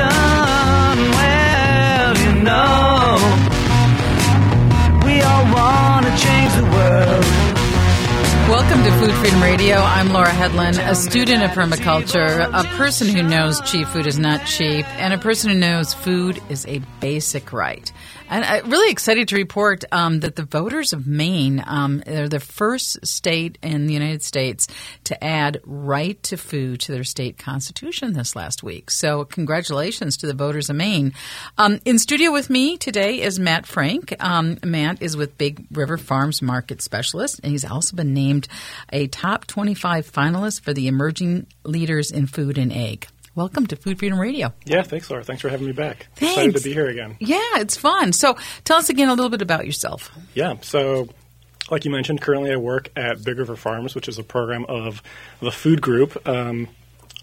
revolution. Freedom Radio. I'm Laura Hedlund, a student of permaculture, a person who knows cheap food is not cheap, and a person who knows food is a basic right. And I'm really excited to report um, that the voters of Maine um, are the first state in the United States to add right to food to their state constitution this last week. So, congratulations to the voters of Maine. Um, in studio with me today is Matt Frank. Um, Matt is with Big River Farms Market Specialist, and he's also been named a top 25 finalists for the Emerging Leaders in Food and Ag. Welcome to Food Freedom Radio. Yeah, thanks, Laura. Thanks for having me back. Thanks. Excited to be here again. Yeah, it's fun. So tell us again a little bit about yourself. Yeah, so like you mentioned, currently I work at Big River Farms, which is a program of the Food Group, um,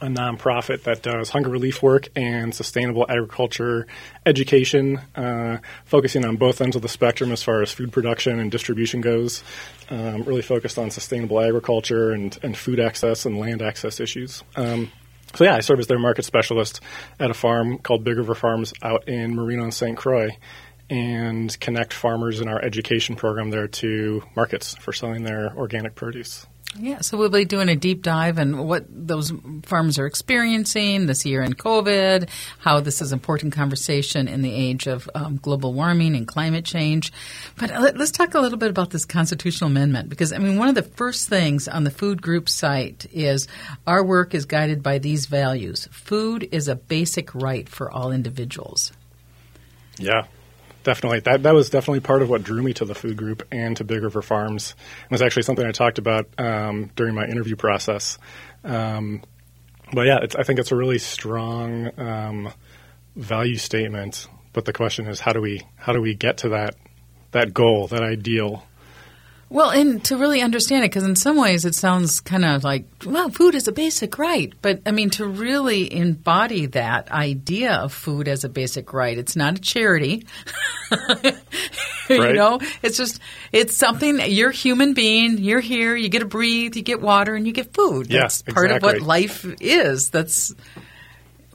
a nonprofit that does hunger relief work and sustainable agriculture education, uh, focusing on both ends of the spectrum as far as food production and distribution goes. Um, really focused on sustainable agriculture and, and food access and land access issues. Um, so yeah, I serve as their market specialist at a farm called Big River Farms out in Marine on St. Croix, and connect farmers in our education program there to markets for selling their organic produce. Yeah, so we'll be doing a deep dive in what those farms are experiencing this year in COVID, how this is an important conversation in the age of um, global warming and climate change. But let, us talk a little bit about this constitutional amendment because, I mean, one of the first things on the food group site is our work is guided by these values. Food is a basic right for all individuals. Yeah, definitely that that was definitely part of what drew me to the food group and to Big River Farms. It was actually something I talked about um, during my interview process. Um, but yeah, I think it's a really strong um, value statement. But the question is, how do we how do we get to that that goal, that ideal? Well, and to really understand it, because in some ways it sounds kind of like, well, food is a basic right. But I mean, to really embody that idea of food as a basic right, it's not a charity. right. you know, it's just, it's something, you're a human being, you're here, you get to breathe, you get water, and you get food. Yeah, That's part of what life is. That's,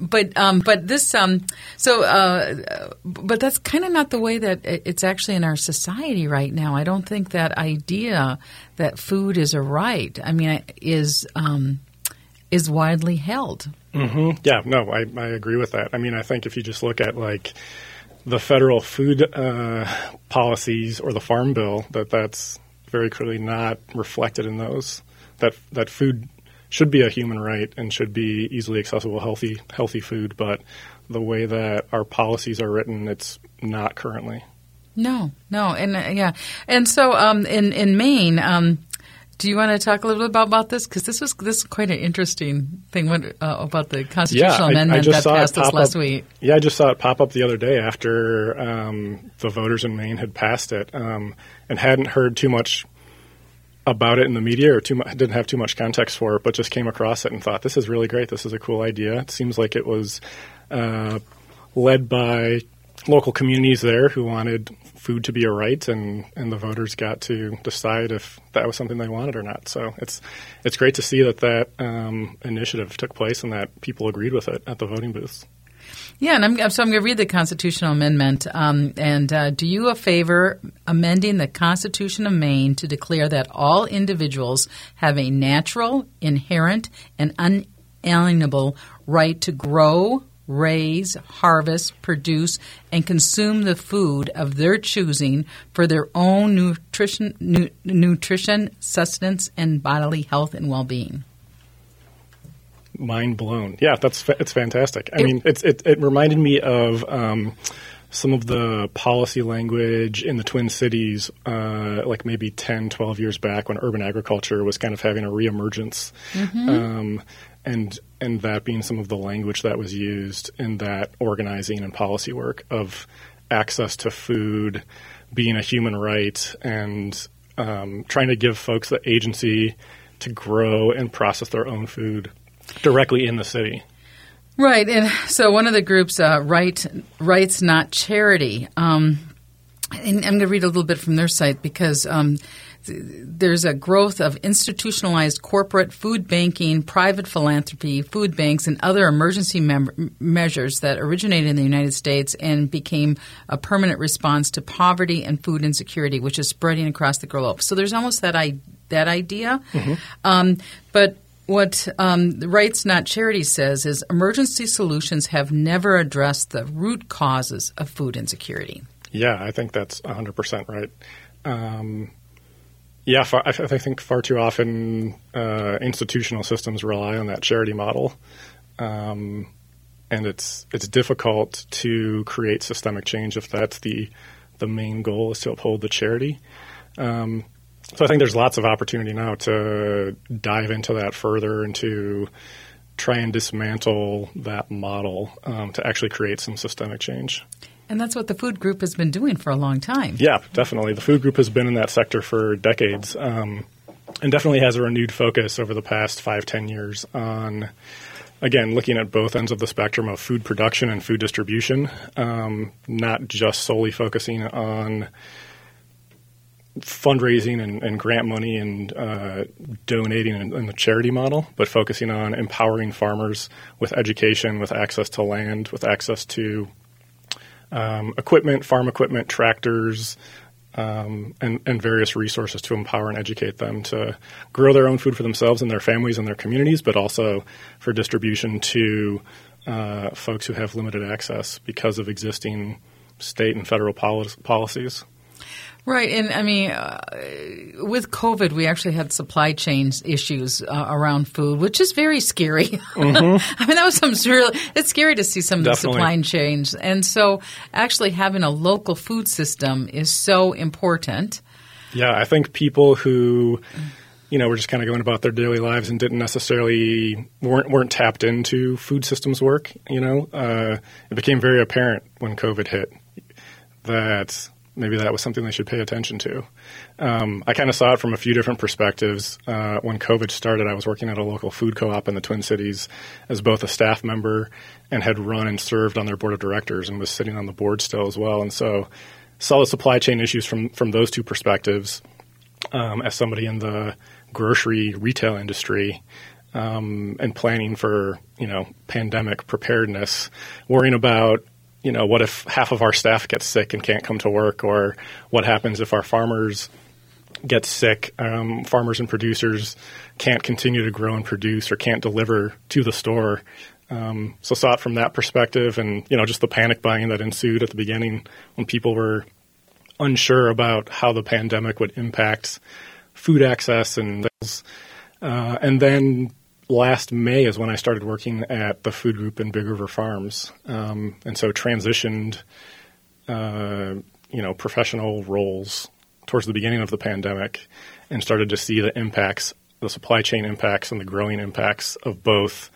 but um, but this um, so uh, but that's kind of not the way that it's actually in our society right now. I don't think that idea that food is a right. I mean, is um, is widely held. Hmm. Yeah, no, I, I agree with that. I mean, I think if you just look at like the federal food uh, policies or the farm bill, that that's very clearly not reflected in those. That that food should be a human right and should be easily accessible, healthy healthy food. But the way that our policies are written, it's not currently. No, no, and uh, yeah, and so um, in in Maine. Um, do you want to talk a little bit about, about this? Because this was this is quite an interesting thing what, uh, about the constitutional I- I amendment that passed this last up- week. Yeah, I just saw it pop up the other day after um, the voters in Maine had passed it, um, and hadn't heard too much about it in the media or too didn't have too much context for it, but just came across it and thought this is really great. This is a cool idea. It seems like it was uh, led by local communities there who wanted food to be a right, and, and the voters got to decide if that was something they wanted or not. So it's it's great to see that that um, initiative took place and that people agreed with it at the voting booths. Yeah, and I'm, so I'm going to read the constitutional amendment. Um, and uh, do you a favor amending the Constitution of Maine to declare that all individuals have a natural, inherent, and unalienable right to grow, raise, harvest, produce, and consume the food of their choosing for their own nutrition, nu- nutrition, sustenance, and bodily health and well-being? Mind blown. Yeah, that's it's fantastic. I mean, it's it, it reminded me of um, some of the policy language in the Twin Cities, uh, like maybe 10, 12 years back when urban agriculture was kind of having a reemergence. Um, and and that being some of the language that was used in that organizing and policy work of access to food being a human right and um, trying to give folks the agency to grow and process their own food directly in the city. Right, and so one of the groups, uh, right, rights not charity. Um, and I'm going to read a little bit from their site because um, there's a growth of institutionalized corporate food banking, private philanthropy, food banks, and other emergency mem- measures that originated in the United States and became a permanent response to poverty and food insecurity, which is spreading across the globe. So there's almost that I- that idea, um, but what um, Rights Not Charity says is emergency solutions have never addressed the root causes of food insecurity. Yeah, I think that's 100% right. Um, yeah, far, I, I think far too often uh, institutional systems rely on that charity model, um, and it's it's difficult to create systemic change if that's the the main goal is to uphold the charity. Um, so I think there's lots of opportunity now to dive into that further and to try and dismantle that model um, to actually create some systemic change. And that's what the food group has been doing for a long time. Yeah, definitely. The food group has been in that sector for decades, um, and definitely has a renewed focus over the past five, ten years on, again, looking at both ends of the spectrum of food production and food distribution, um, not just solely focusing on fundraising and, and, grant money and uh, donating in, in, the charity model, but focusing on empowering farmers with education, with access to land, with access to um, equipment, farm equipment, tractors, um, and, and, various resources to empower and educate them to grow their own food for themselves and their families and their communities, but also for distribution to uh, folks who have limited access because of existing state and federal policies. Right, and I mean, uh, with COVID, we actually had supply chain issues uh, around food, which is very scary. Mm-hmm. I mean, that was some really. It's scary to see some of Definitely. the supply chains, and so actually having a local food system is so important. Yeah, I think people who you know, were just kind of going about their daily lives and didn't necessarily weren't weren't tapped into food systems work. You know, uh, it became very apparent when COVID hit that maybe that was something they should pay attention to. Um, I kind of saw it from a few different perspectives. Uh, when COVID started, I was working at a local food co op in the Twin Cities as both a staff member and had run and served on their board of directors and was sitting on the board still as well. And so saw the supply chain issues from, from those two perspectives um, as somebody in the grocery retail industry. Um, and planning for you know pandemic preparedness, worrying about you know, what if half of our staff gets sick and can't come to work, or what happens if our farmers get sick, um, farmers and producers can't continue to grow and produce or can't deliver to the store. Um, so saw it from that perspective, and you know, just the panic buying that ensued at the beginning when people were unsure about how the pandemic would impact food access and uh, and then last May is when I started working at the food group in Big River Farms, um, and so transitioned, uh, you know, professional roles towards the beginning of the pandemic, and started to see the impacts, the supply chain impacts, and the growing impacts of both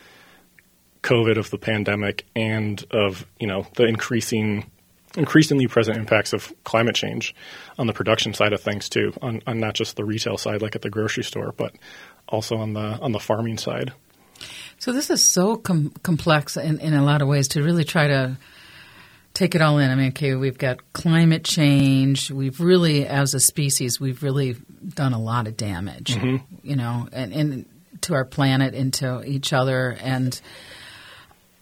COVID of the pandemic and of you know the increasing increasingly present impacts of climate change on the production side of things too, on, on, not just the retail side like at the grocery store, but also on the on the farming side. So this is so com- complex in, in a lot of ways to really try to take it all in. I mean, okay, we've got climate change. We've really, as a species, we've really done a lot of damage. Mm-hmm. You know, and, and to our planet and to each other, and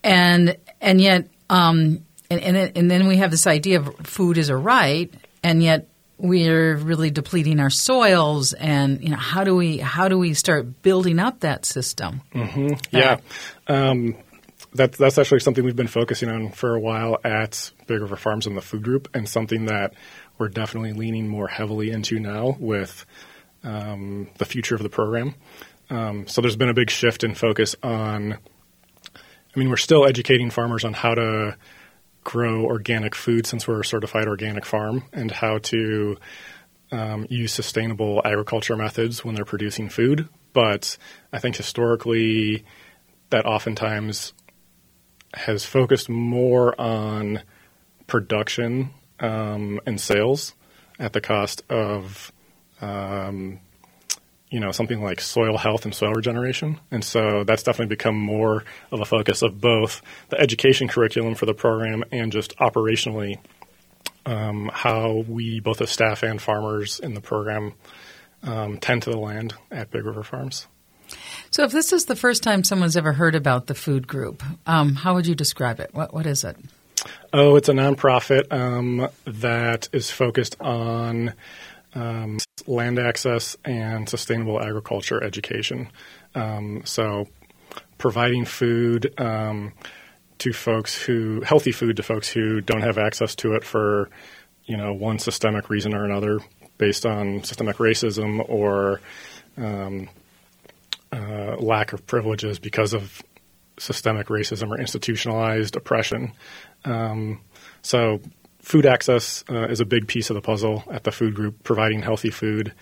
and and yet, um, and and, and then we have this idea of food is a right, and yet we're really depleting our soils and you know how do we how do we start building up that system? Mm-hmm. yeah. Um, that, that's actually something we've been focusing on for a while at big river farms in the food group and something that we're definitely leaning more heavily into now with um, the future of the program. Um, so there's been a big shift in focus on i mean we're still educating farmers on how to grow organic food since we're a certified organic farm and how to um, use sustainable agriculture methods when they're producing food. But I think historically, that oftentimes has focused more on production um, and sales at the cost of um, you know something like soil health and soil regeneration, and so that's definitely become more of a focus of both the education curriculum for the program and just operationally um, how we both as staff and farmers in the program um, tend to the land at Big River Farms. So, if this is the first time someone's ever heard about the food group, um, how would you describe it? What, what is it? Oh, it's a nonprofit um, that is focused on um, land access and sustainable agriculture education. Um, so, providing food um, to folks who healthy food to folks who don't have access to it for you know one systemic reason or another, based on systemic racism or um, uh, lack of privileges because of systemic racism or institutionalized oppression. Um, so, food access uh, is a big piece of the puzzle at the food group, providing healthy food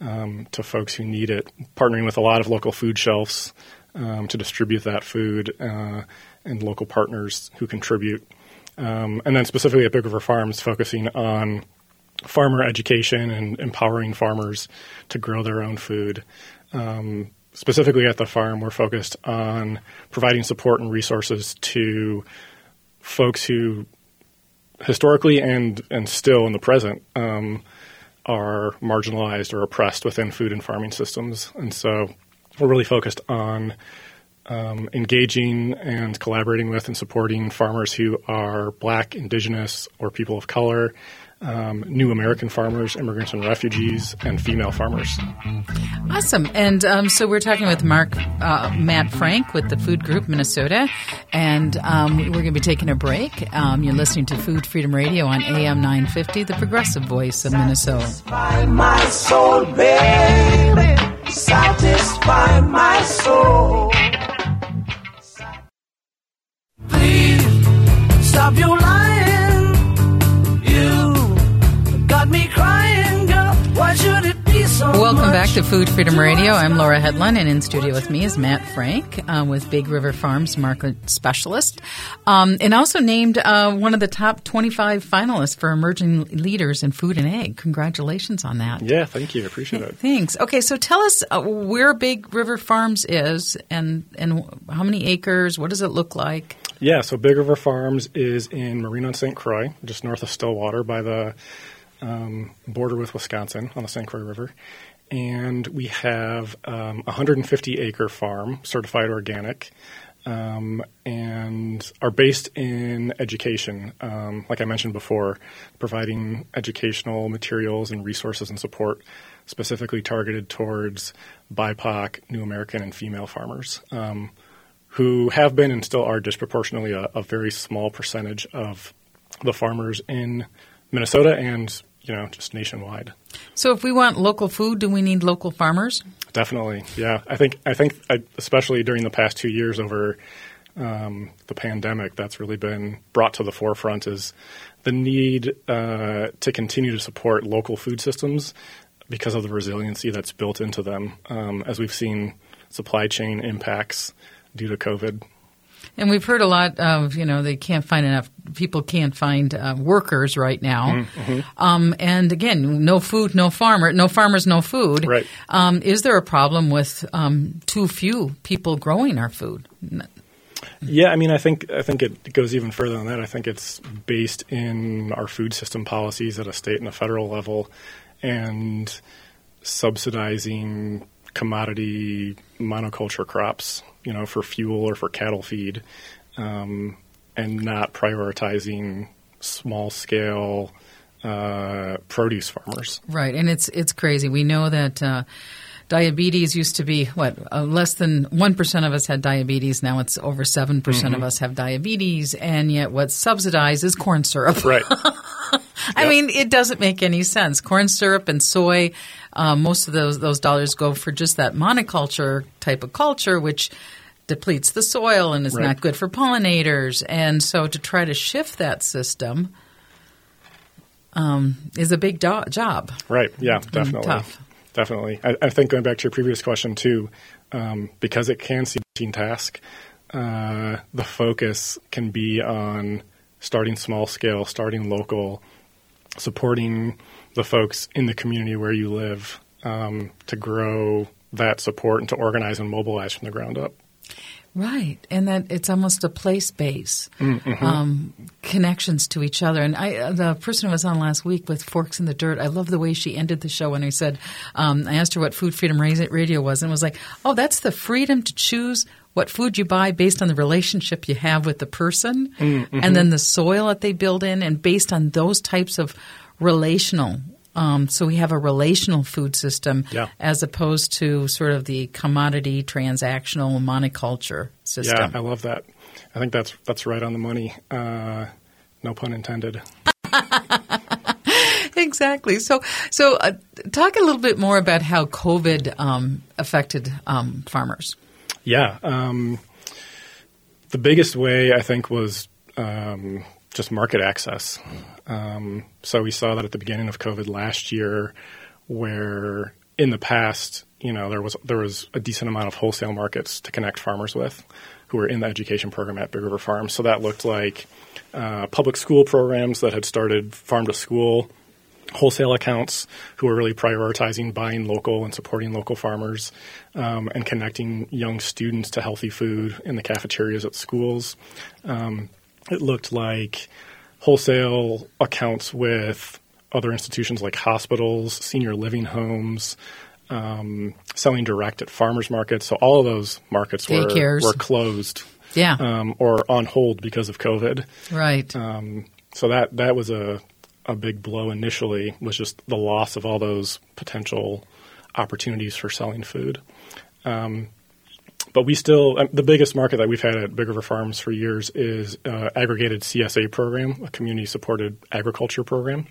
um, to folks who need it, partnering with a lot of local food shelves um, to distribute that food, uh, and local partners who contribute. Um, and then specifically at Big River Farms, focusing on farmer education and empowering farmers to grow their own food. Um, specifically at the farm, we're focused on providing support and resources to folks who historically and, and still in the present um, are marginalized or oppressed within food and farming systems. And so we're really focused on um, engaging and collaborating with and supporting farmers who are black, indigenous, or people of color, um, new American farmers, immigrants and refugees, and female farmers. Awesome. And um, so we're talking with Mark uh, Matt Frank with the Food Group Minnesota, and um, we're going to be taking a break. Um, you're listening to Food Freedom Radio on AM 950, the progressive voice of Minnesota. Satisfy my soul, baby. Satisfy my soul. Please stop your lying. Welcome back to Food Freedom Radio. I'm Laura Hedlund, and in studio with me is Matt Frank uh, with Big River Farms market specialist, um, and also named uh, one of the top 25 finalists for emerging leaders in food and ag. Congratulations on that. Yeah, thank you. I appreciate it. Thanks. Okay, so tell us uh, where Big River Farms is, and and how many acres. What does it look like? Yeah, so Big River Farms is in Marine on St. Croix, just north of Stillwater by the um, border with Wisconsin on the St. Croix River. And we have um, a 150 acre farm, certified organic, um, and are based in education. Um, like I mentioned before, providing educational materials and resources and support specifically targeted towards BIPOC, New American, and female farmers. Um, who have been and still are disproportionately a, a very small percentage of the farmers in Minnesota and you know just nationwide. So, if we want local food, do we need local farmers? Definitely, yeah. I think I think especially during the past two years over um, the pandemic, that's really been brought to the forefront is the need uh, to continue to support local food systems because of the resiliency that's built into them. Um, as we've seen supply chain impacts due to COVID. And we've heard a lot of, you know, they can't find enough, people can't find uh, workers right now. Mm-hmm, Um, and again, no food, no farmer, no farmers, no food. Right. Um, is there a problem with um, too few people growing our food? Yeah, I mean, I think I think it goes even further than that. I think it's based in our food system policies at a state and a federal level, and subsidizing commodity monoculture crops, you know, for fuel or for cattle feed, um, and not prioritizing small scale uh, produce farmers. Right. And it's, it's crazy. We know that. Uh, Diabetes used to be what uh, less than one percent of us had diabetes. Now it's over 7 percent Mm-hmm. of us have diabetes, and yet what's subsidized is corn syrup. Right. I mean, it doesn't make any sense. Corn syrup and soy, um, most of those those dollars go for just that monoculture type of culture, which depletes the soil and is Right. not good for pollinators. And so, to try to shift that system um, is a big do- job. Right. Yeah, definitely. tough. Definitely. I, I think going back to your previous question too, um, because it can seem routine task, uh, the focus can be on starting small scale, starting local, supporting the folks in the community where you live um, to grow that support and to organize and mobilize from the ground up. Right, and that it's almost a place base, Mm-hmm. um, connections to each other. And I, uh, the person who was on last week with Forks in the Dirt, I love the way she ended the show when I said, um, I asked her what Food Freedom Radio was, and was like, oh, that's the freedom to choose what food you buy based on the relationship you have with the person, Mm-hmm. and then the soil that they build in, and based on those types of relational. Um, so we have a relational food system Yeah. as opposed to sort of the commodity transactional monoculture system. Yeah, I love that. I think that's that's right on the money. Uh, no pun intended. exactly. So, so uh, talk a little bit more about how COVID um, affected um, farmers. Yeah. Um, the biggest way, I think, was um, just market access. Um, so we saw that at the beginning of COVID last year, where in the past, you know, there was there was a decent amount of wholesale markets to connect farmers with, who were in the education program at Big River Farms. So that looked like uh, public school programs that had started farm to school wholesale accounts who are really prioritizing buying local and supporting local farmers um, and connecting young students to healthy food in the cafeterias at schools. Um, it looked like wholesale accounts with other institutions like hospitals, senior living homes, um, selling direct at farmers markets. So all of those markets were, Daycares. were closed Yeah, um, or on hold because of COVID. right. Um, so that that was a a big blow initially was just the loss of all those potential opportunities for selling food. Um, but we still um, the biggest market that we've had at Big River Farms for years is uh, aggregated CSA program, a community supported agriculture program,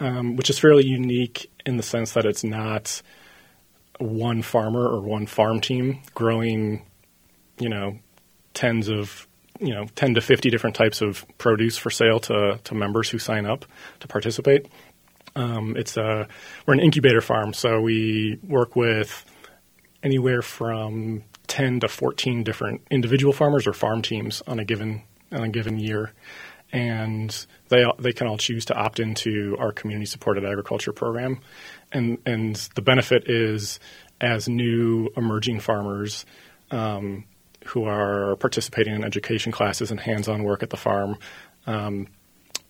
um, which is fairly unique in the sense that it's not one farmer or one farm team growing, you know, tens of you know 10 to 50 different types of produce for sale to, to members who sign up to participate. Um, it's a we're an incubator farm so we work with anywhere from 10 to 14 different individual farmers or farm teams on a given on a given year. And they they can all choose to opt into our community supported agriculture program. And and the benefit is as new emerging farmers um, who are participating in education classes and hands-on work at the farm um,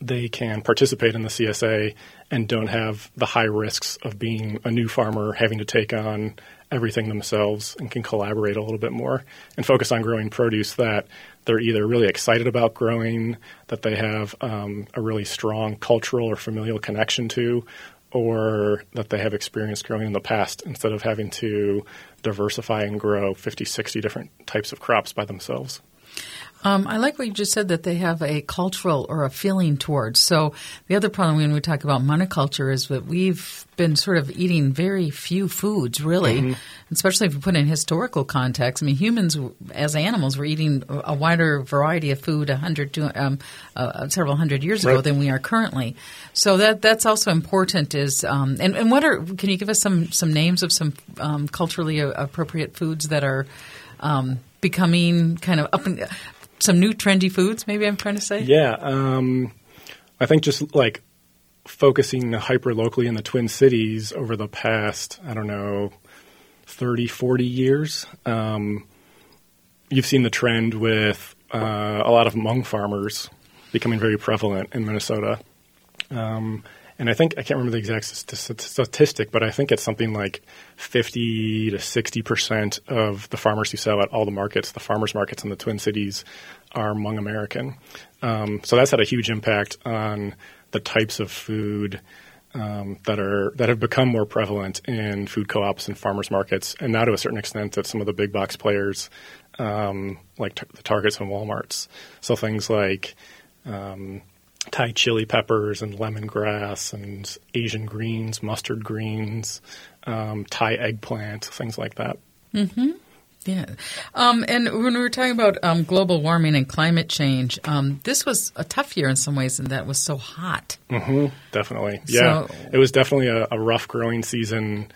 they can participate in the CSA and don't have the high risks of being a new farmer, having to take on everything themselves, and can collaborate a little bit more and focus on growing produce that they're either really excited about growing, that they have um, a really strong cultural or familial connection to, or that they have experience growing in the past instead of having to diversify and grow 50, 60 different types of crops by themselves. Um, I like what you just said that they have a cultural or a feeling towards. So the other problem when we talk about monoculture is that we've been sort of eating very few foods, really, especially if you put it in historical context. I mean, humans as animals were eating a wider variety of food a hundred, to, um, uh, several hundred years ago Right. than we are currently. So that that's also important. Is um, and and what are can you give us some some names of some um, culturally appropriate foods that are um, becoming kind of up and some new trendy foods? Maybe I'm trying to say. Yeah, um, I think just like focusing hyper locally in the Twin Cities over the past, I don't know, 30, 40 years, um, you've seen the trend with uh, a lot of Hmong farmers becoming very prevalent in Minnesota. Um, and I think I can't remember the exact st- statistic, but I think it's something like 50 to 60 percent of the farmers who sell at all the markets, the farmers markets in the Twin Cities, are Hmong American. Um, so that's had a huge impact on the types of food um, that are that have become more prevalent in food co-ops and farmers markets, and now to a certain extent at some of the big box players um, like tar- the Targets and WalMarts. So things like um, Thai chili peppers and lemongrass and Asian greens, mustard greens, um, Thai eggplant, things like that. Yeah. Um, and when we were talking about um, global warming and climate change, um, this was a tough year in some ways, and that was so hot. Definitely, yeah. So- it was definitely a, a rough growing season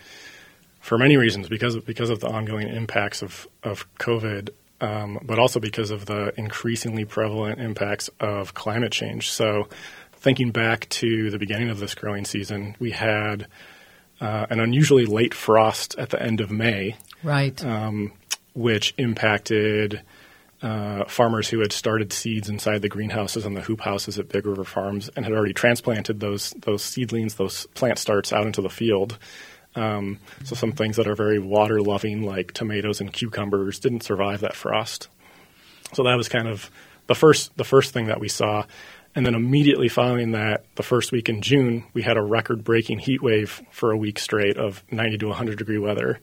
for many reasons because of, because of the ongoing impacts of of COVID, um, but also because of the increasingly prevalent impacts of climate change. So, thinking back to the beginning of this growing season, we had uh, an unusually late frost at the end of May, Right. um, which impacted uh, farmers who had started seeds inside the greenhouses and the hoop houses at Big River Farms and had already transplanted those those seedlings, those plant starts out into the field. Um, so some things that are very water loving, like tomatoes and cucumbers, didn't survive that frost. So that was kind of the first the first thing that we saw. And then immediately following that, the first week in June, we had a record breaking heat wave for a week straight of 90 to 100 degree weather,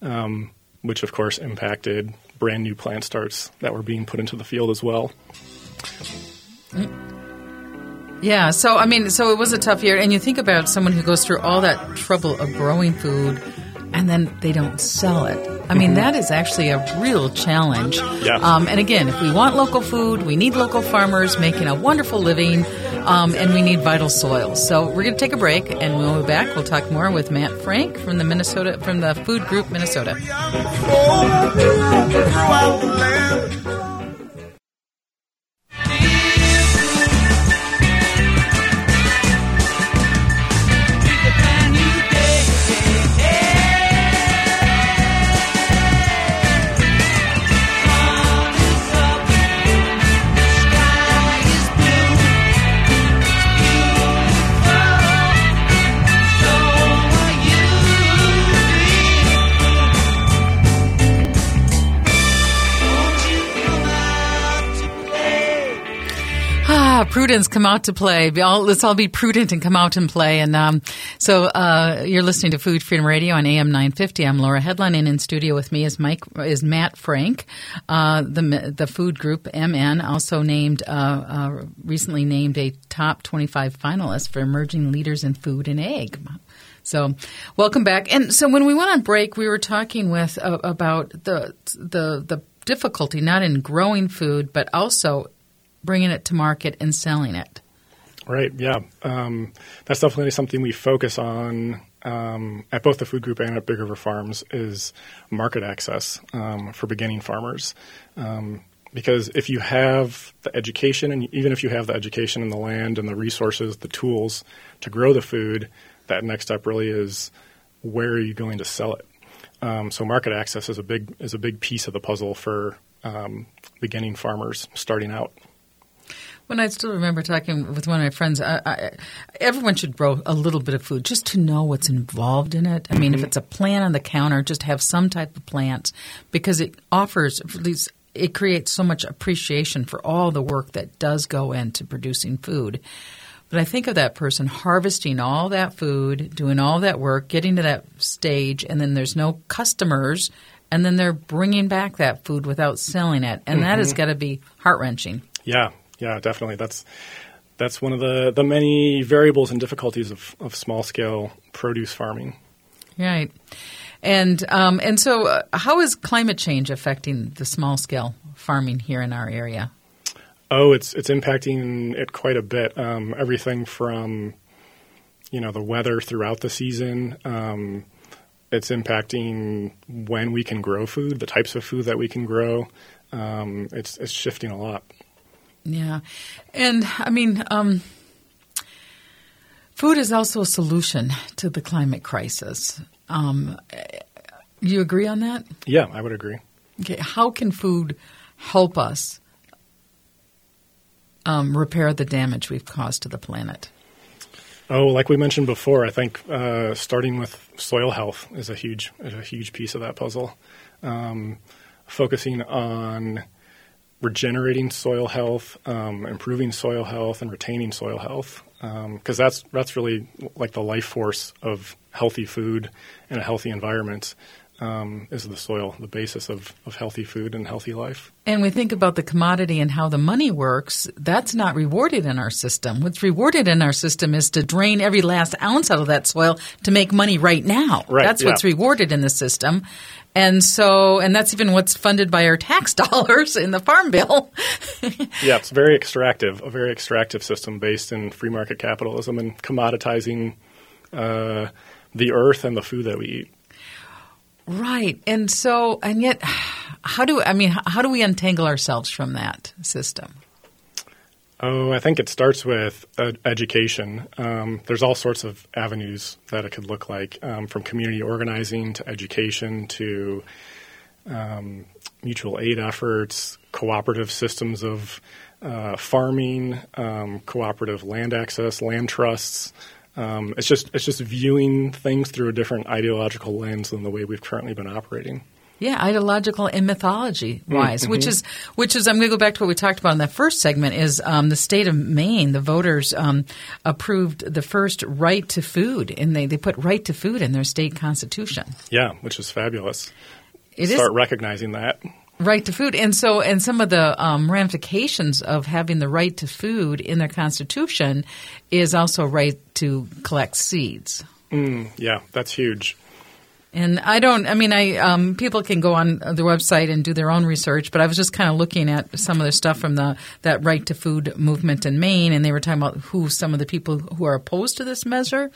um, which of course impacted brand new plant starts that were being put into the field as well. Yeah, so I mean, so it was a tough year, and you think about someone who goes through all that trouble of growing food, and then they don't sell it. I mean, that is actually a real challenge. Yeah. Um, and again, if we want local food, we need local farmers making a wonderful living, um, and we need vital soil. So we're going to take a break, and when we'll be back, we'll talk more with Matt Frank from the Minnesota from the Food Group Minnesota. Prudence, come out to play. All, let's all be prudent and come out and play. And um, so uh, you're listening to Food Freedom Radio on AM 950. I'm Laura Hedlund, and in studio with me is Mike is Matt Frank, uh, the the food group MN, also named uh, uh, recently named a top 25 finalist for emerging leaders in food and ag. So, welcome back. And so, when we went on break, we were talking with uh, about the the the difficulty not in growing food, but also bringing it to market and selling it. Right. Yeah. Um, that's definitely something we focus on um, at both the food group and at Big River Farms is market access um, for beginning farmers. Um, because if you have the education, and even if you have the education and the land and the resources, the tools to grow the food, that next step really is where are you going to sell it. Um, so market access is a big is a big piece of the puzzle for um, beginning farmers starting out. When I still remember talking with one of my friends, I, I, everyone should grow a little bit of food just to know what's involved in it. I mean, if mm-hmm. it's a plant on the counter, just have some type of plants because it offers these. It creates so much appreciation for all the work that does go into producing food. But I think of that person harvesting all that food, doing all that work, getting to that stage, and then there's no customers, and then they're bringing back that food without selling it, and that has mm-hmm. got to be heart wrenching. Yeah, yeah, definitely. That's that's one of the, the many variables and difficulties of, of small scale produce farming. Right. And um, and so, uh, how is climate change affecting the small scale farming here in our area? Oh, it's it's impacting it quite a bit. Um, everything from you know the weather throughout the season. Um, it's impacting when we can grow food, the types of food that we can grow. Um, it's it's shifting a lot. Yeah, and I mean, um, food is also a solution to the climate crisis. Um, you agree on that? Yeah, I would agree. Okay, how can food help us um, repair the damage we've caused to the planet? Oh, like we mentioned before, I think uh, starting with soil health is a huge is a huge piece of that puzzle. Um, focusing on regenerating soil health, um, improving soil health, and retaining soil health, because that's that's really like the life force of healthy food and a healthy environment. Um, is the soil the basis of, of healthy food and healthy life? And we think about the commodity and how the money works. That's not rewarded in our system. What's rewarded in our system is to drain every last ounce out of that soil to make money right now. Right, That's what's rewarded in the system. And so, and that's even what's funded by our tax dollars in the farm bill. Yeah, it's very extractive, a very extractive system based in free market capitalism and commoditizing uh, the earth and the food that we eat. Right. And so, and yet, how do, I mean, how do we untangle ourselves from that system? Oh, I think it starts with education. Um, there's all sorts of avenues that it could look like, um, from community organizing to education to um, mutual aid efforts, cooperative systems of uh, farming, um, cooperative land access, land trusts. Um, it's just it's just viewing things through a different ideological lens than the way we've currently been operating. Yeah, ideological and mythology wise, which is which is I'm going to go back to what we talked about in that first segment. Is um, the state of Maine? The voters um, approved the first right to food, and they they put right to food in their state constitution. Yeah, which is fabulous. It is Start recognizing that. Right to food, and so and some of the um, ramifications of having the right to food in their constitution is also right to collect seeds. Yeah, that's huge. And I don't. I mean, I um, people can go on the website and do their own research, but I was just kind of looking at some of the stuff from the that right to food movement in Maine, and they were talking about who some of the people who are opposed to this measure,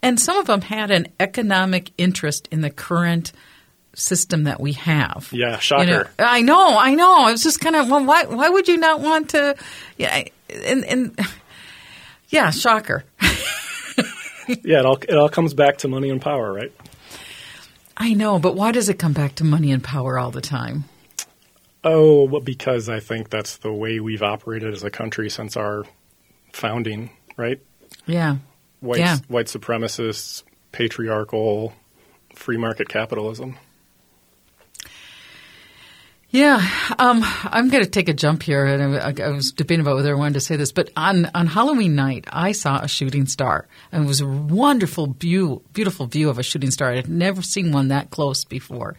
and some of them had an economic interest in the current system that we have. Yeah, You shocker. know, I know, I know. I was just kind of, well, why, why would you not want to? Yeah, and, and yeah, shocker. Yeah, it all it all comes back to money and power, right? I know, but why does it come back to money and power all the time? Oh, well, because I think that's the way we've operated as a country since our founding, right? Yeah. White Yeah. white supremacists, patriarchal, free market capitalism. Yeah, um, I'm going to take a jump here, and I, I was debating about whether I wanted to say this, but on, on Halloween night, I saw a shooting star, and it was a wonderful view, beautiful view of a shooting star. I had never seen one that close before,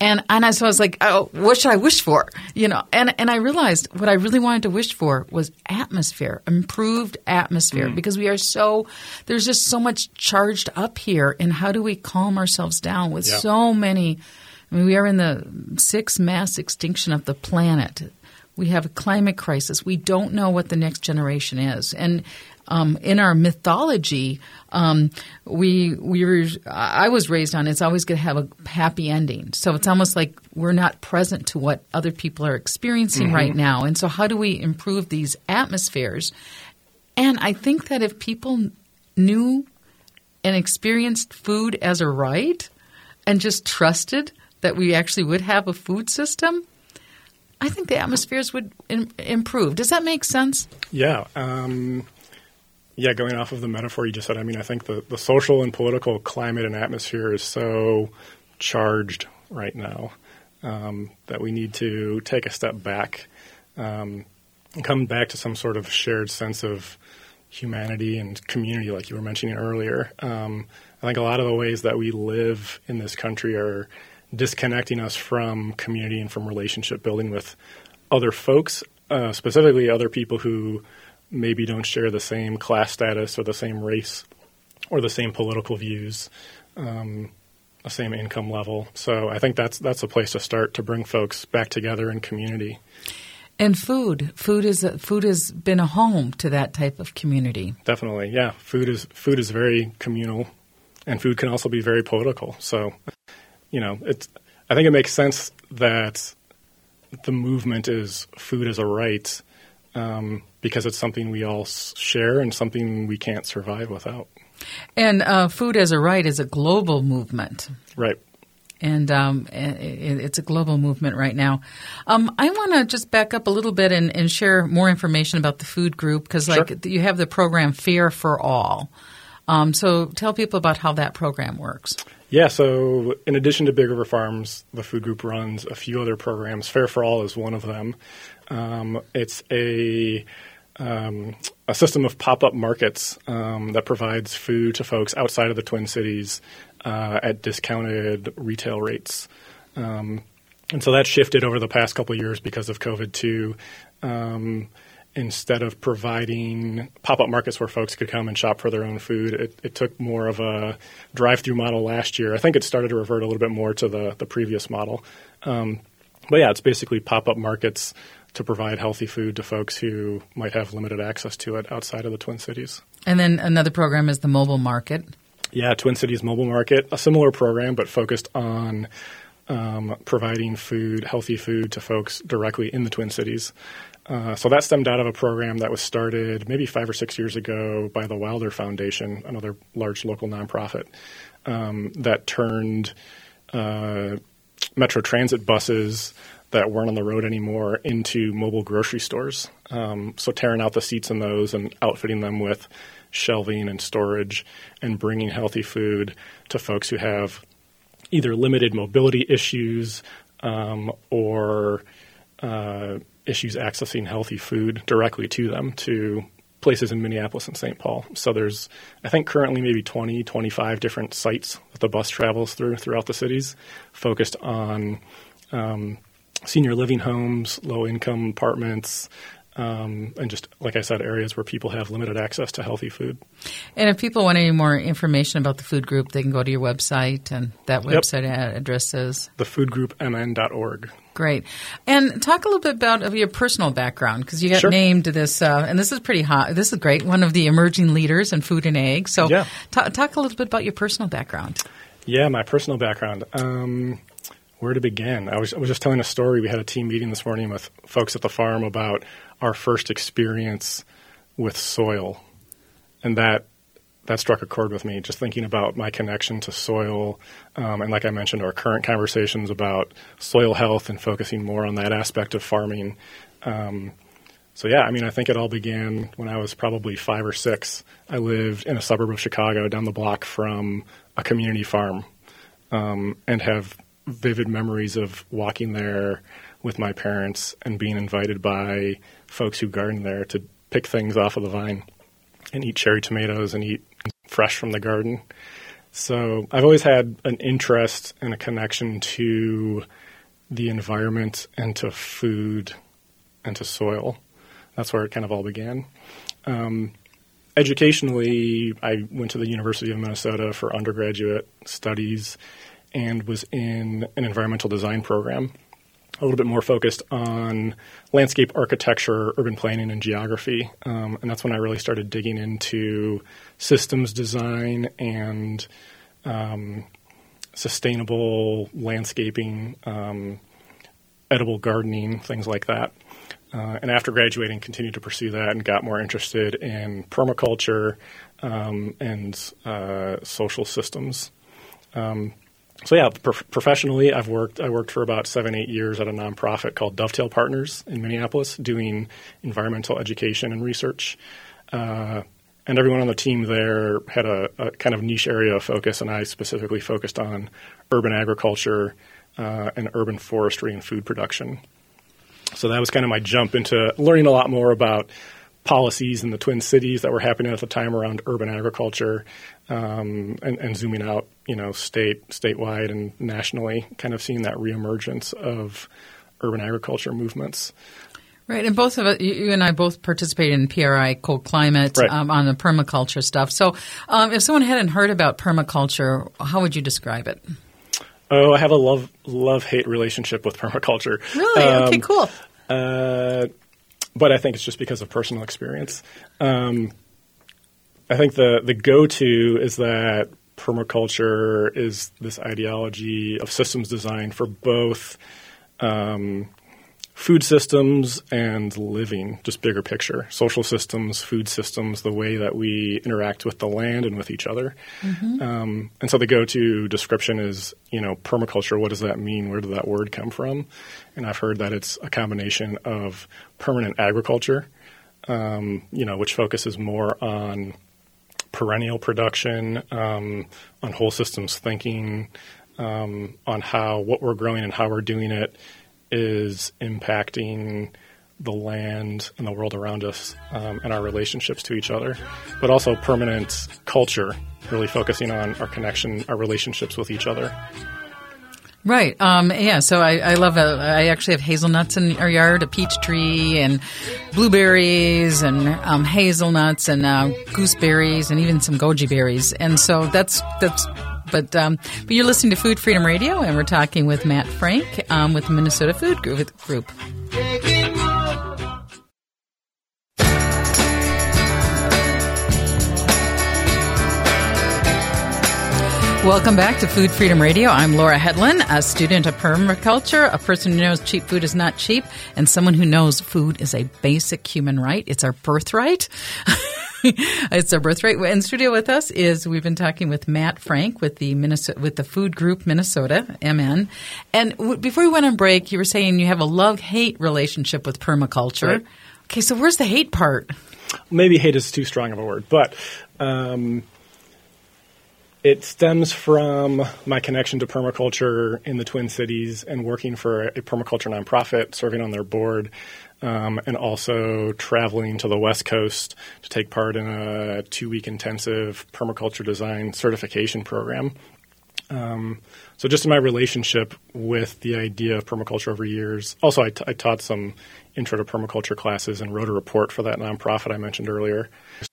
and and I, so I was like, oh, what should I wish for? You know, and and I realized what I really wanted to wish for was atmosphere, improved atmosphere, because we are so there's just so much charged up here, and how do we calm ourselves down with Yeah. so many? I mean, we are in the sixth mass extinction of the planet. We have a climate crisis. We don't know what the next generation is, and um, in our mythology, um, we we were. I was raised on it's always going to have a happy ending. So it's almost like we're not present to what other people are experiencing right now. And so, how do we improve these atmospheres? And I think that if people knew and experienced food as a right and just trusted that we actually would have a food system, I think the atmospheres would Im- improve. Does that make sense? Yeah. Um, yeah, going off of the metaphor you just said, I mean, I think the, the social and political climate and atmosphere is so charged right now um, that we need to take a step back um, and come back to some sort of shared sense of humanity and community, like you were mentioning earlier. Um, I think a lot of the ways that we live in this country are disconnecting us from community and from relationship building with other folks, uh, specifically other people who maybe don't share the same class status or the same race or the same political views, um, the same income level. So I think that's that's a place to start to bring folks back together in community. And food, food is a, food has been a home to that type of community. Definitely, yeah. Food is food is very communal, and food can also be very political. So, you know, it's. I think it makes sense that the movement is food as a right um, because it's something we all share and something we can't survive without. And uh, food as a right is a global movement. Right. and um, it's a global movement right now. Um, I want to just back up a little bit and, and share more information about the food group because, like, Sure. you have the program Fare for All. Um, so, tell people about how that program works. Yeah, so in addition to Big River Farms, the food group runs a few other programs. Fare for All is one of them. Um, it's a um, a system of pop up markets um, that provides food to folks outside of the Twin Cities uh, at discounted retail rates. Um, and so that shifted over the past couple years because of COVID too. Instead of providing pop-up markets where folks could come and shop for their own food, it, it took more of a drive-through model last year. I think it started to revert a little bit more to the the previous model. Um, but yeah, it's basically pop-up markets to provide healthy food to folks who might have limited access to it outside of the Twin Cities. And then another program is the mobile market. Yeah, Twin Cities Mobile Market, a similar program, but focused on um, providing food, healthy food to folks directly in the Twin Cities. Uh, so that stemmed out of a program that was started maybe five or six years ago by the Wilder Foundation, another large local nonprofit um, that turned uh, Metro Transit buses that weren't on the road anymore into mobile grocery stores. Um, so tearing out the seats in those and outfitting them with shelving and storage and bringing healthy food to folks who have either limited mobility issues um, or uh, issues accessing healthy food directly to them to places in Minneapolis and St. Paul. So there's, I think, currently maybe 20, 25 different sites that the bus travels through throughout the cities, focused on um, senior living homes, low income apartments, um, and just like I said, areas where people have limited access to healthy food. And if people want any more information about the food group, they can go to your website, and that website yep. address is thefoodgroupmn.org. Great. And talk a little bit about your personal background because you got sure. named this, uh, and this is pretty hot. This is great. One of the emerging leaders in food and ag. So, yeah. t- talk a little bit about your personal background. Yeah, my personal background. Um, where to begin? I was, I was just telling a story. We had a team meeting this morning with folks at the farm about our first experience with soil, and that that struck a chord with me. Just thinking about my connection to soil, um, and like I mentioned, our current conversations about soil health and focusing more on that aspect of farming. Um, so yeah, I mean, I think it all began when I was probably five or six. I lived in a suburb of Chicago, down the block from a community farm, um, and have vivid memories of walking there with my parents and being invited by folks who garden there to pick things off of the vine and eat cherry tomatoes and eat fresh from the garden. So I've always had an interest and a connection to the environment and to food and to soil. That's where it kind of all began. Um, educationally, I went to the University of Minnesota for undergraduate studies and was in an environmental design program a little bit more focused on landscape architecture, urban planning, and geography. Um, and that's when I really started digging into systems design and um, sustainable landscaping, um, edible gardening, things like that. Uh, and after graduating, continued to pursue that and got more interested in permaculture um, and uh, social systems. Um, so yeah, pro- professionally, I've worked. I worked for about seven, eight years at a nonprofit called Dovetail Partners in Minneapolis, doing environmental education and research. Uh, and everyone on the team there had a, a, kind of niche area of focus, and I specifically focused on urban agriculture uh, and urban forestry and food production. So that was kind of my jump into learning a lot more about policies in the Twin Cities that were happening at the time around urban agriculture, um, and, and, zooming out, you know, state, statewide, and nationally, kind of seeing that reemergence of urban agriculture movements. Right, and both of us, you and I both participated in PRI Cold Climate right. um, on the permaculture stuff. So, um, if someone hadn't heard about permaculture, how would you describe it? Oh, I have a love love hate relationship with permaculture. Really? Um, okay, cool. Uh, but I think it's just because of personal experience. Um, I think the the go to is that permaculture is this ideology of systems design for both um, food systems and living, just bigger picture, social systems, food systems, the way that we interact with the land and with each other. Mm-hmm. Um, and so the go-to description is, you know, permaculture. What does that mean? Where did that word come from? And I've heard that it's a combination of permanent agriculture, um, you know, which focuses more on perennial production, um, on whole systems thinking, um, on how what we're growing and how we're doing it is impacting the land and the world around us um, and our relationships to each other, but also permanent culture, really focusing on our connection, our relationships with each other. Right. Um, yeah. So I, I love. A, I actually have hazelnuts in our yard, a peach tree, and blueberries, and um, hazelnuts, and uh, gooseberries, and even some goji berries. And so that's that's but um, but you're listening to Food Freedom Radio, and we're talking with Matt Frank um, with the Minnesota Food Group. Welcome back to Food Freedom Radio. I'm Laura Hedlund, a student of permaculture, a person who knows cheap food is not cheap, and someone who knows food is a basic human right. It's our birthright. it's our birthright. In studio with us is we've been talking with Matt Frank with the Minnesota with the Food Group Minnesota MN. And w- before we went on break, you were saying you have a love hate relationship with permaculture. Right. Okay, so where's the hate part? maybe hate is too strong of a word, but um, it stems from my connection to permaculture in the Twin Cities and working for a permaculture nonprofit, serving on their board, um, and also traveling to the West Coast to take part in a two week intensive permaculture design certification program. Um, so, just in my relationship with the idea of permaculture over years. Also, I, t- I taught some intro to permaculture classes and wrote a report for that nonprofit I mentioned earlier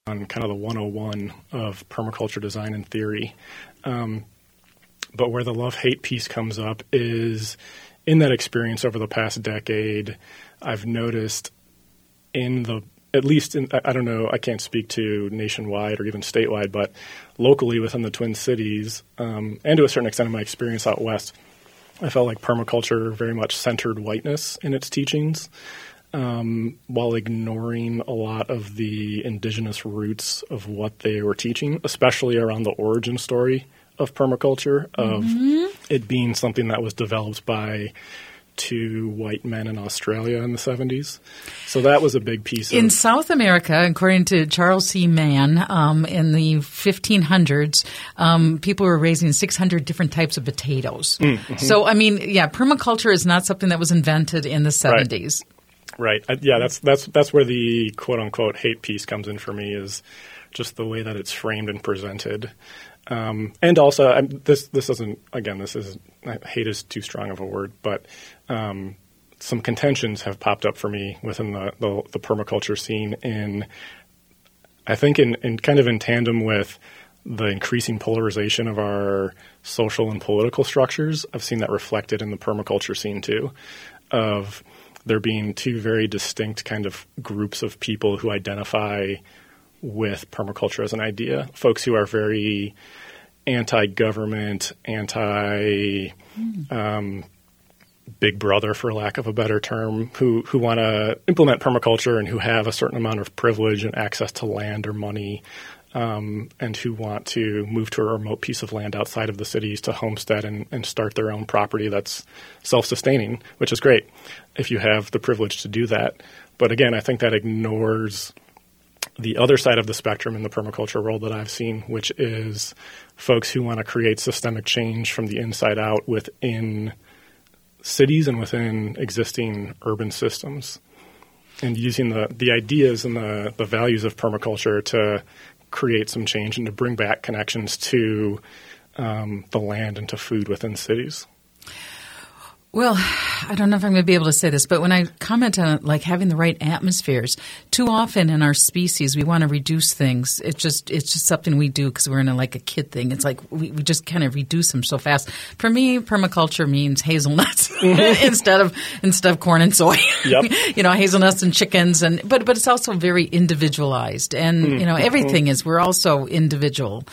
on kind of the 101 of permaculture design and theory. Um, but where the love hate piece comes up is in that experience over the past decade, I've noticed in the at least in, I don't know, I can't speak to nationwide or even statewide, but locally within the Twin Cities, um, and to a certain extent in my experience out west, I felt like permaculture very much centered whiteness in its teachings um, while ignoring a lot of the indigenous roots of what they were teaching, especially around the origin story of permaculture, of mm-hmm. it being something that was developed by two white men in Australia in the 70s. So that was a big piece. In South America, according to Charles C. Mann, um, in the 1500s, um, people were raising 600 different types of potatoes. Mm-hmm. So, I mean, yeah, permaculture is not something that was invented in the 70s. Right. Right. Yeah, that's that's that's where the quote unquote hate piece comes in for me is just the way that it's framed and presented. Um, and also, I'm, this this doesn't again. This is hate is too strong of a word, but um, some contentions have popped up for me within the, the, the permaculture scene. In I think in, in kind of in tandem with the increasing polarization of our social and political structures. I've seen that reflected in the permaculture scene too, of there being two very distinct kind of groups of people who identify with permaculture as an idea. Folks who are very anti-government, anti um, big brother, for lack of a better term, who who want to implement permaculture and who have a certain amount of privilege and access to land or money um, and who want to move to a remote piece of land outside of the cities to homestead and, and start their own property that's self sustaining, which is great if you have the privilege to do that. But again, I think that ignores the other side of the spectrum in the permaculture world that I've seen, which is folks who want to create systemic change from the inside out within cities and within existing urban systems and using the, the ideas and the, the values of permaculture to create some change and to bring back connections to um, the land and to food within cities. Well, I don't know if I'm going to be able to say this, but when I comment on like having the right atmospheres, too often in our species we want to reduce things. It's just it's just something we do because we're in a, like a kid thing. It's like we, we just kind of reduce them so fast. For me, permaculture means hazelnuts mm-hmm. instead of instead of corn and soy. Yep. you know, hazelnuts and chickens, and but but it's also very individualized, and mm-hmm. you know everything is we're also individual.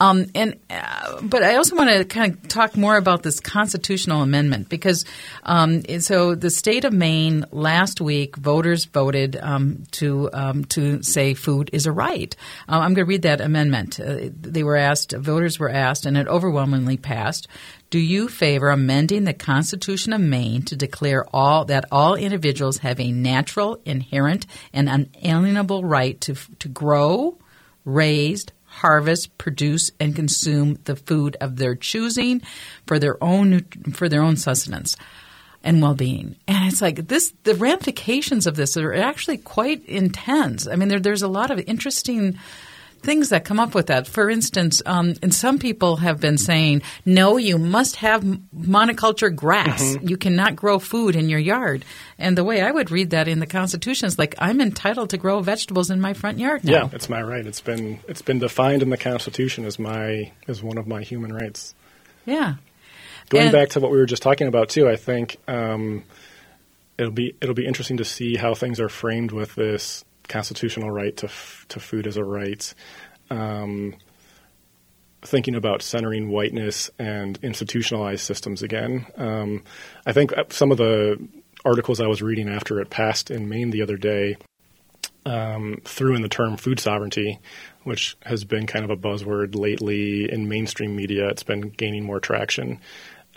Um, and uh, but I also want to kind of talk more about this constitutional amendment because um, so the state of Maine last week, voters voted um, to um, to say food is a right. Uh, I'm going to read that amendment. Uh, they were asked, voters were asked, and it overwhelmingly passed. Do you favor amending the Constitution of Maine to declare all that all individuals have a natural, inherent, and unalienable right to to grow, raise, harvest, produce, and consume the food of their choosing for their own for their own sustenance and well-being. And it's like this the ramifications of this are actually quite intense. I mean there, there's a lot of interesting things that come up with that. For instance, um, and some people have been saying, no, you must have monoculture grass. Mm-hmm. You cannot grow food in your yard. And the way I would read that in the Constitution is like, I'm entitled to grow vegetables in my front yard now. Yeah, it's my right. It's been it's been defined in the Constitution as my as one of my human rights. Yeah. Going and, back to what we were just talking about too, I think um, it'll be it'll be interesting to see how things are framed with this constitutional right to f- to food as a right. Um, thinking about centering whiteness and institutionalized systems again. Um, I think some of the articles I was reading after it passed in Maine the other day um, threw in the term food sovereignty, which has been kind of a buzzword lately in mainstream media. It's been gaining more traction.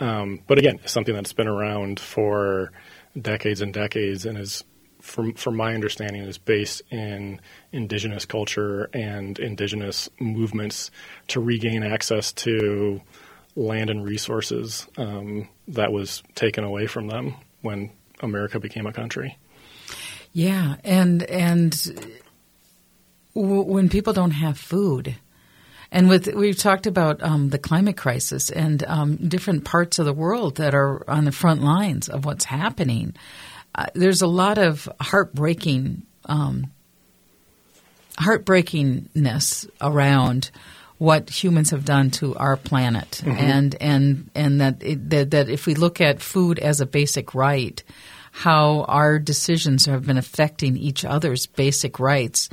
Um, but again, something that's been around for decades and decades and is, from, from my understanding, is based in indigenous culture and indigenous movements to regain access to land and resources um, that was taken away from them when America became a country. Yeah, and and w- when people don't have food, and with we've talked about um, the climate crisis and um, different parts of the world that are on the front lines of what's happening. Uh, there's a lot of heartbreaking um, heartbreakingness around what humans have done to our planet, Mm-hmm. and and and that, it, that that if we look at food as a basic right, how our decisions have been affecting each other's basic rights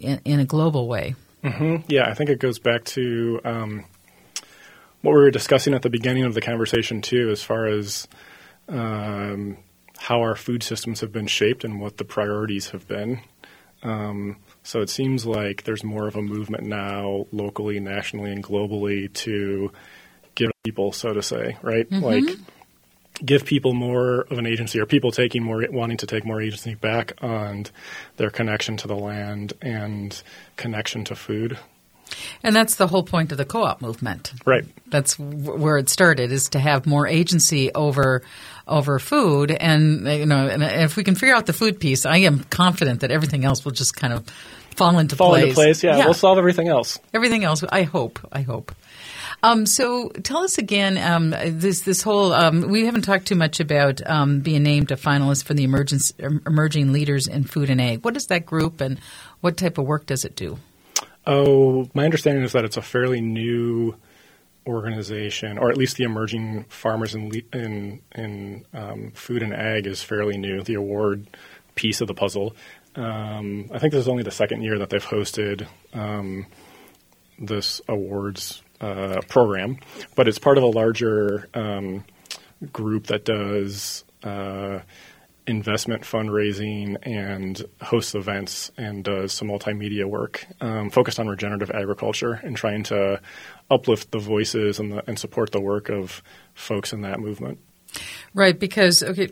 in, in a global way. Yeah, I think it goes back to um, what we were discussing at the beginning of the conversation too, as far as um, how our food systems have been shaped and what the priorities have been. Um, so it seems like there's more of a movement now, locally, nationally, and globally, to give people, so to say, right? Like give people more of an agency, or people taking more, wanting to take more agency back on their connection to the land and connection to food. And that's the whole point of the co-op movement. Right. That's w- where it started is to have more agency over over food and you know and if we can figure out the food piece, I am confident that everything else will just kind of fall into Fall place. into place. Yeah, we'll solve everything else. Everything else, I hope. I hope. Um, so tell us again um, this this whole. Um, we haven't talked too much about um, being named a finalist for the emergence, emerging leaders in food and ag. What is that group, and what type of work does it do? Oh, my understanding is that it's a fairly new organization, or at least the emerging farmers in in, in um, food and ag is fairly new. The award piece of the puzzle. Um, I think this is only the second year that they've hosted um, this awards uh, program, but it's part of a larger um, group that does uh, investment fundraising and hosts events and does some multimedia work um, focused on regenerative agriculture and trying to uplift the voices and, the, and support the work of folks in that movement. Right, because okay,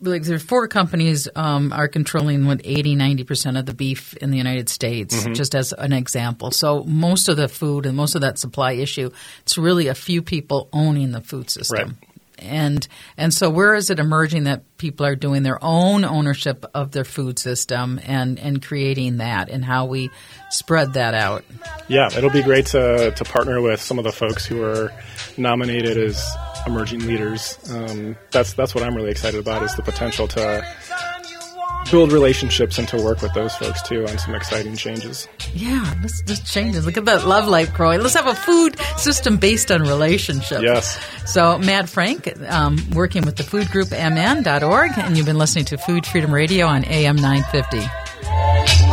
like there are four companies um, are controlling what 80, 90 percent of the beef in the United States, just as an example. So most of the food and most of that supply issue, it's really a few people owning the food system. Right. And and so where is it emerging that people are doing their own ownership of their food system and, and creating that and how we spread that out? Yeah, it'll be great to, to partner with some of the folks who are nominated as emerging leaders. Um, that's that's what I'm really excited about is the potential to build relationships and to work with those folks too on some exciting changes. Yeah, let's just change. Look at that love life growing. Let's have a food system based on relationships. Yes. So, Matt Frank, um, working with the food group mn.org, and you've been listening to Food Freedom Radio on AM 950.